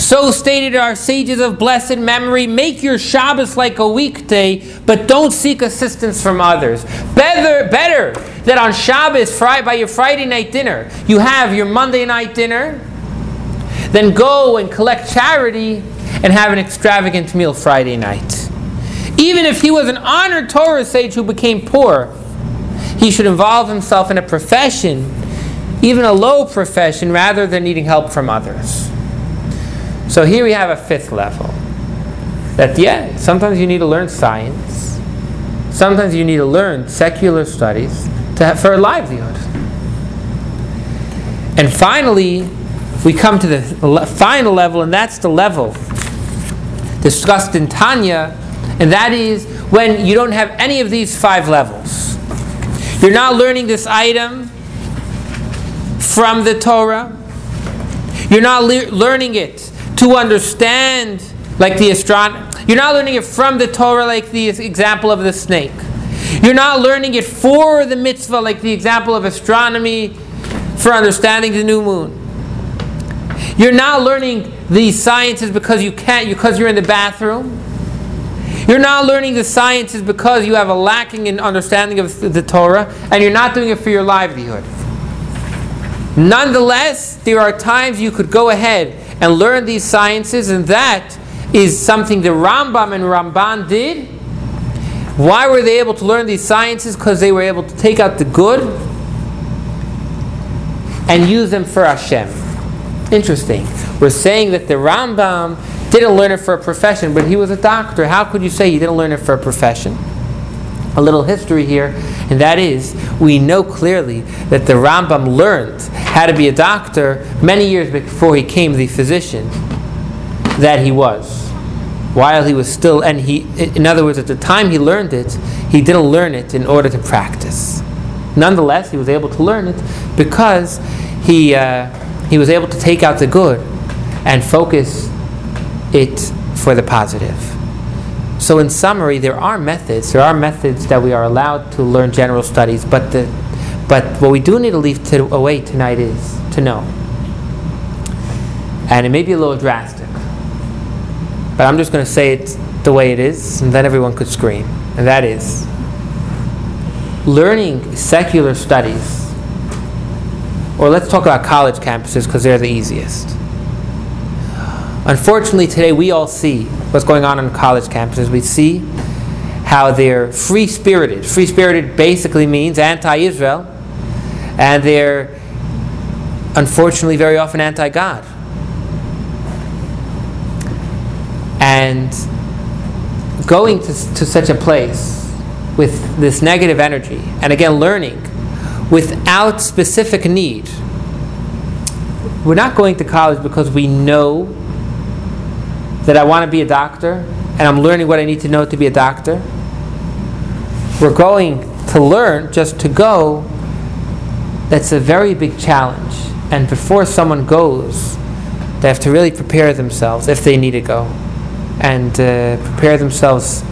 So stated our sages of blessed memory make your Shabbos like a weekday, but don't seek assistance from others. Better, better that on Shabbos, Friday, by your Friday night dinner, you have your Monday night dinner, then go and collect charity and have an extravagant meal Friday night. Even if he was an honored Torah sage who became poor, he should involve himself in a profession, even a low profession, rather than needing help from others. So here we have a fifth level. That, yeah, sometimes you need to learn science, sometimes you need to learn secular studies to have, for a livelihood. And finally, we come to the final level, and that's the level discussed in Tanya, and that is when you don't have any of these five levels. You're not learning this item from the Torah. You're not le- learning it to understand, like the astronomy. You're not learning it from the Torah, like the example of the snake. You're not learning it for the mitzvah, like the example of astronomy, for understanding the new moon. You're not learning these sciences because you can't, because you're in the bathroom. You're not learning the sciences because you have a lacking in understanding of the Torah, and you're not doing it for your livelihood. Nonetheless, there are times you could go ahead and learn these sciences, and that is something the Rambam and Ramban did. Why were they able to learn these sciences? Because they were able to take out the good and use them for Hashem. Interesting. We're saying that the Rambam didn't learn it for a profession, but he was a doctor. How could you say he didn't learn it for a profession? A little history here, and that is, we know clearly that the Rambam learned how to be a doctor many years before he became the physician that he was. While he was still, and he, in other words, at the time he learned it, he didn't learn it in order to practice. Nonetheless, he was able to learn it because he, uh, he was able to take out the good and focus it for the positive. So, in summary, there are methods. There are methods that we are allowed to learn general studies, but the, but what we do need to leave to, away tonight is to know. And it may be a little drastic, but I'm just going to say it the way it is, and then everyone could scream. And that is learning secular studies, or let's talk about college campuses because they're the easiest. Unfortunately, today we all see what's going on on college campuses. We see how they're free spirited. Free spirited basically means anti Israel, and they're unfortunately very often anti God. And going to, to such a place with this negative energy, and again, learning without specific need. We're not going to college because we know that I want to be a doctor and I'm learning what I need to know to be a doctor. We're going to learn just to go. That's a very big challenge. And before someone goes, they have to really prepare themselves if they need to go and uh, prepare themselves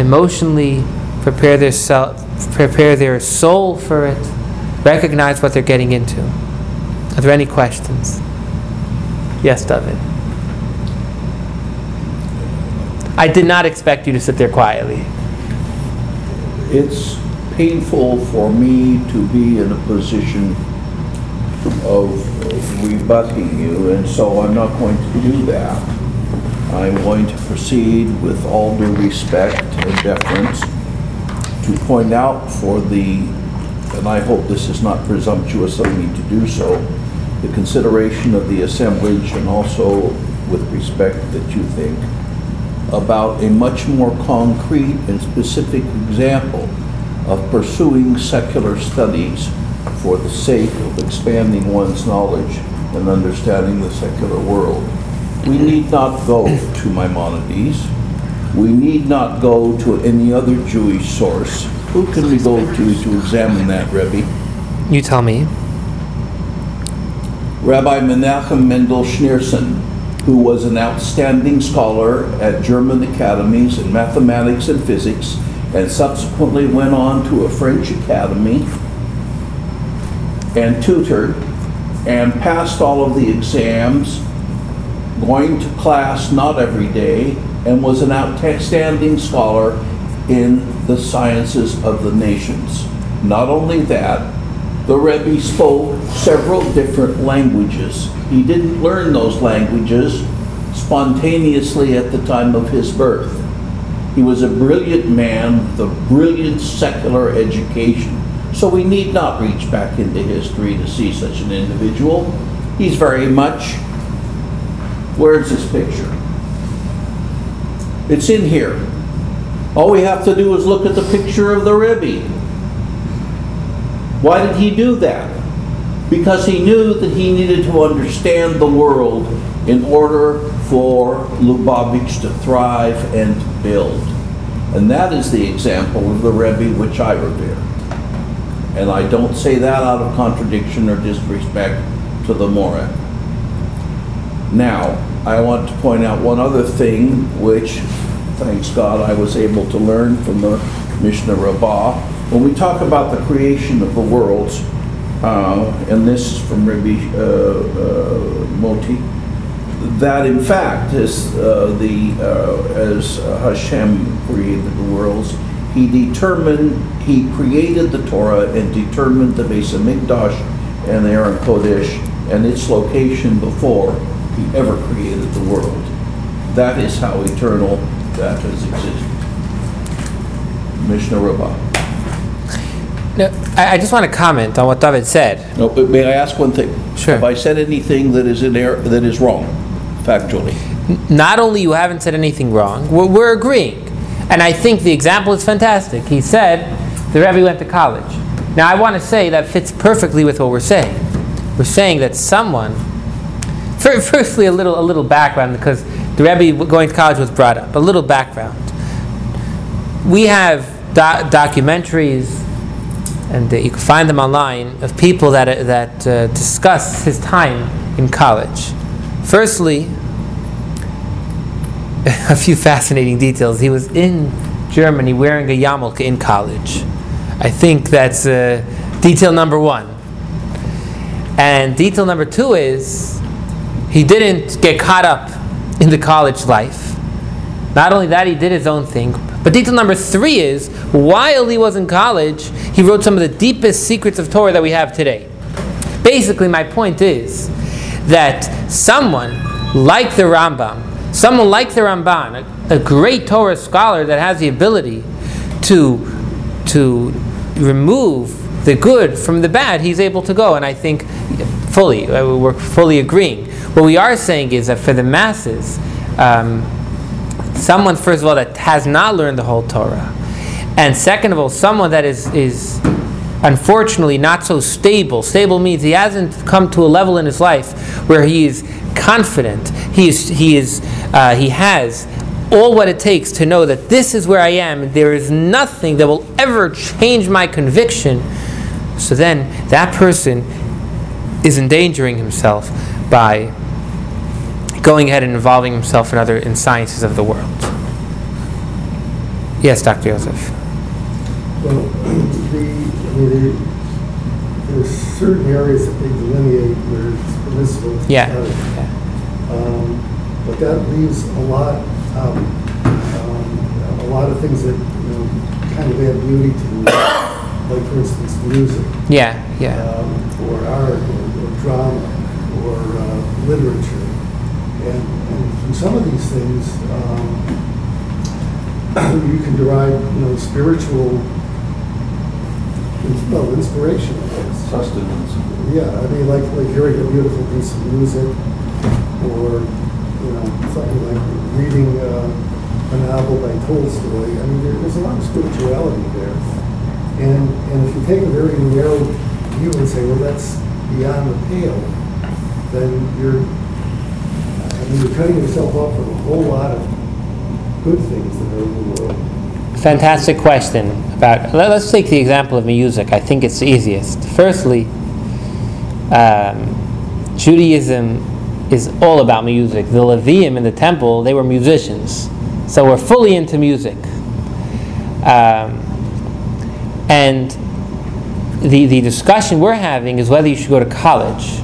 emotionally, prepare their, self, prepare their soul for it, recognize what they're getting into. Are there any questions? Yes, David. I did not expect you to sit there quietly. It's painful for me to be in a position of rebutting you, and so I'm not going to do that. I'm going to proceed with all due respect and deference to point out for the, and I hope this is not presumptuous of me to do so, the consideration of the assemblage and also with respect that you think about a much more concrete and specific example of pursuing secular studies for the sake of expanding one's knowledge and understanding the secular world. We need not go to Maimonides. We need not go to any other Jewish source. Who can we go to to examine that, Rebbe? You tell me. Rabbi Menachem Mendel Schneerson, who was an outstanding scholar at German academies in mathematics and physics, and subsequently went on to a French academy and tutored and passed all of the exams, going to class not every day, and was an outstanding scholar in the sciences of the nations. Not only that, the Rebbe spoke several different languages. He didn't learn those languages spontaneously at the time of his birth. He was a brilliant man with a brilliant secular education. So we need not reach back into history to see such an individual. He's very much. Where's his picture? It's in here. All we have to do is look at the picture of the Rebbe. Why did he do that? Because he knew that he needed to understand the world in order for Lubavitch to thrive and build. And that is the example of the Rebbe which I revere. And I don't say that out of contradiction or disrespect to the Morad. Now, I want to point out one other thing which, thanks God, I was able to learn from the Mishnah Rabbah. When we talk about the creation of the worlds, uh, and this is from Rabbi uh, uh, Moti, that in fact, as uh, the uh, as Hashem created the worlds, He determined He created the Torah and determined the Beis Hamikdash and the Aron Kodesh and its location before He ever created the world. That is how eternal that has existed. Mishnah Rabbah. No, I, I just want to comment on what David said. No, but may I ask one thing? Sure. Have I said anything that is in error, that is wrong, factually? Not only you haven't said anything wrong, we're, we're agreeing. And I think the example is fantastic. He said the Rebbe went to college. Now, I want to say that fits perfectly with what we're saying. We're saying that someone, [laughs] fir- firstly, a little, a little background because the Rebbe going to college was brought up. A little background. We have do- documentaries, and uh, you can find them online, of people that, uh, that uh, discuss his time in college. Firstly, [laughs] a few fascinating details. He was in Germany wearing a yarmulke in college. I think that's uh, detail number one. And detail number two is he didn't get caught up in the college life. Not only that, he did his own thing. But detail number three is while he was in college, he wrote some of the deepest secrets of Torah that we have today. Basically, my point is that someone like the Rambam, someone like the Ramban, a, a great Torah scholar that has the ability to, to remove the good from the bad, he's able to go. And I think fully, uh, we're fully agreeing. What we are saying is that for the masses, um, someone, first of all, that has not learned the whole Torah, and second of all, someone that is, is unfortunately not so stable. Stable means he hasn't come to a level in his life where he is confident. He is, he is, uh, he has all what it takes to know that this is where I am. and There is nothing that will ever change my conviction. So then, that person is endangering himself by going ahead and involving himself in other in sciences of the world. Yes, Dr. Joseph. Well, [clears throat] the, I mean, there- there's certain areas that they delineate where it's permissible. to yeah. Um, But that leaves a lot, um, um, a lot of things that, you know, kind of add beauty to, like, for instance, music. Yeah, yeah. um, or art, or, or drama, or uh, literature. And, and from some of these things, um, [clears throat] you can derive, you know, spiritual, well, inspiration, I. Sustenance. Yeah, I mean, like, like hearing a beautiful piece of music, or, you know, something like reading uh, a novel by Tolstoy. I mean, there, there's a lot of spirituality there. And, and if you take a very narrow view and say, well, that's beyond the pale, then you're, you're cutting yourself off from a whole lot of good things that are in the world. Fantastic question about. Let, us take the example of music. I think it's the easiest. Firstly, um, Judaism is all about music. The Levium in the temple, they were musicians, so we're fully into music. Um, and the, the discussion we're having is whether you should go to college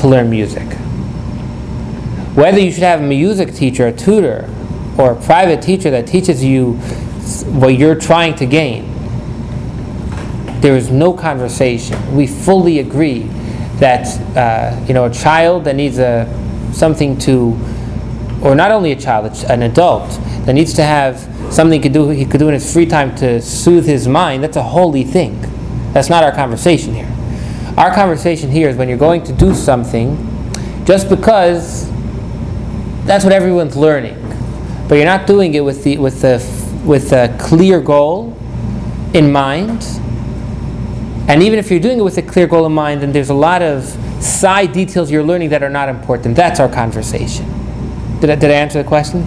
to learn music. Whether you should have a music teacher, a tutor, or a private teacher that teaches you what you're trying to gain. There is no conversation. We fully agree that uh, you know a child that needs a something to, or not only a child, an adult that needs to have something he could do he could do in his free time to soothe his mind. That's a holy thing. That's not our conversation here. Our conversation here is when you're going to do something, just because that's what everyone's learning but you're not doing it with the with the with a clear goal in mind. And even if you're doing it with a clear goal in mind, then there's a lot of side details you're learning that are not important. That's our conversation. Did I, did I answer the question?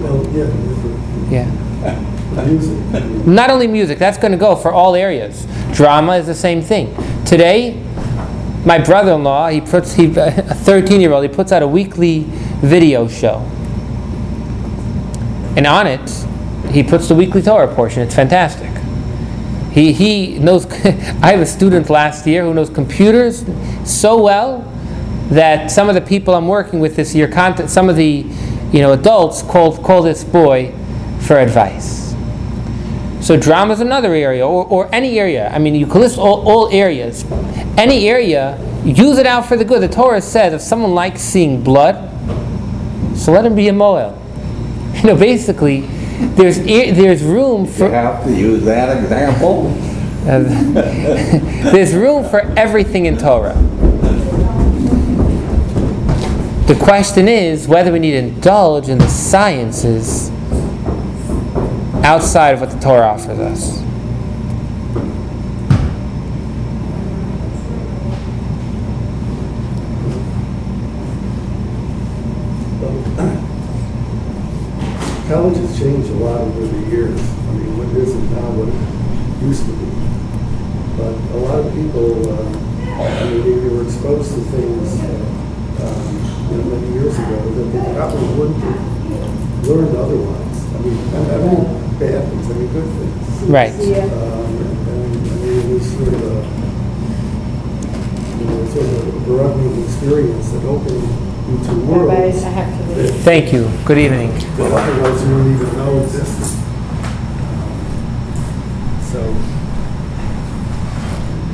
Well, yeah, Yeah. [laughs] music. Not only music, that's going to go for all areas. Drama is the same thing. Today, my brother-in-law, he puts he, a 13-year-old, he puts out a weekly video show. And on it, he puts the weekly Torah portion. It's fantastic. He, he knows, [laughs] I have a student last year who knows computers so well that some of the people I'm working with this year, some of the you know, adults called, call this boy for advice. So drama is another area, or, or any area. I mean, you can list all, all areas. Any area, use it out for the good. The Torah says if someone likes seeing blood, so let him be a Mohel. [laughs] You know, basically, there's there's room for. You have to use that example. [laughs] there's room for everything in Torah. The question is whether we need to indulge in the sciences outside of what the Torah offers us. College has changed a lot over the years. I mean, what it isn't now what it used to be. But a lot of people, uh, I mean, they were exposed to things, um, you know, many years ago that they probably wouldn't have learned otherwise. I mean, I mean, bad things, I mean, good things. Right. Um, and, I mean, it was sort of a, you know, sort of a broadening experience that opened you to Everybody, worlds I have to leave. that Thank you. Good evening. that otherwise you wouldn't even know existed. So,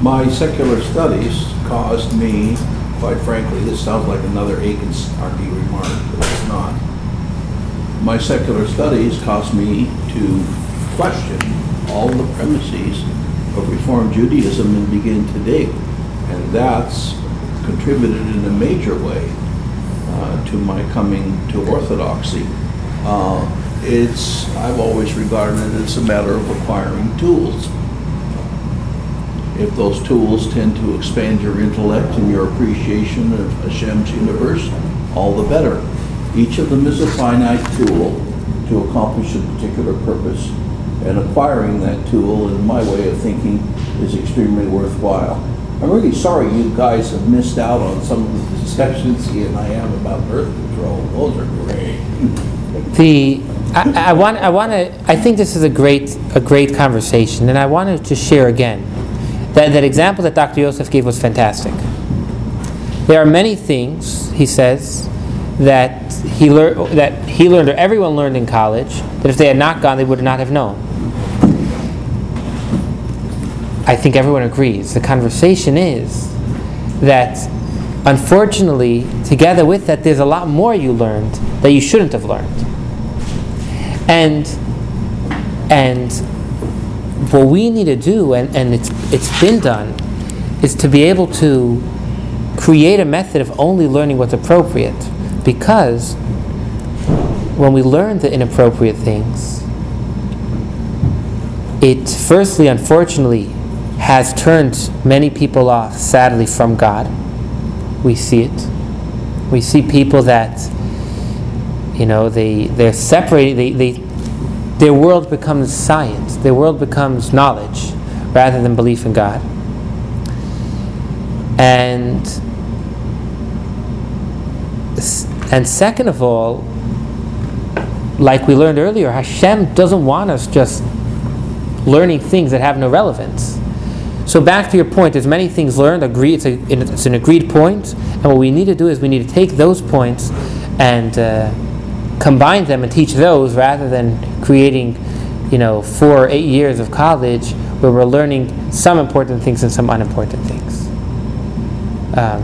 My secular studies caused me, quite frankly, this sounds like another Aiken snarky remark, but it's not. My secular studies caused me to question all the premises of Reform Judaism and begin to dig. And that's contributed in a major way uh, to my coming to Orthodoxy. Uh, It's, I've always regarded it as a matter of acquiring tools. If those tools tend to expand your intellect and your appreciation of Hashem's universe, all the better. Each of them is a finite tool to accomplish a particular purpose. And acquiring that tool, in my way of thinking, is extremely worthwhile. I'm really sorry you guys have missed out on some of the discussions he and I have about birth control. Those are great. The I, I want I want to I think this is a great a great conversation, and I wanted to share again that that example that Dr. Yosef gave was fantastic. There are many things he says that he learned that he learned or everyone learned in college that if they had not gone they would not have known. I think everyone agrees. The conversation is that unfortunately, together with that, there's a lot more you learned that you shouldn't have learned. And and what we need to do, and, and it's it's been done, is to be able to create a method of only learning what's appropriate. Because when we learn the inappropriate things, it firstly, unfortunately, has turned many people off, sadly, from God. We see it. We see people that, you know, they, they're separated, they, they, their world becomes science, their world becomes knowledge rather than belief in God. And, and second of all, like we learned earlier, Hashem doesn't want us just learning things that have no relevance. So back to your point, there's many things learned. Agree, it's, a, it's an agreed point, and what we need to do is we need to take those points and uh, combine them and teach those rather than creating, you know, four or eight years of college where we're learning some important things and some unimportant things. Um,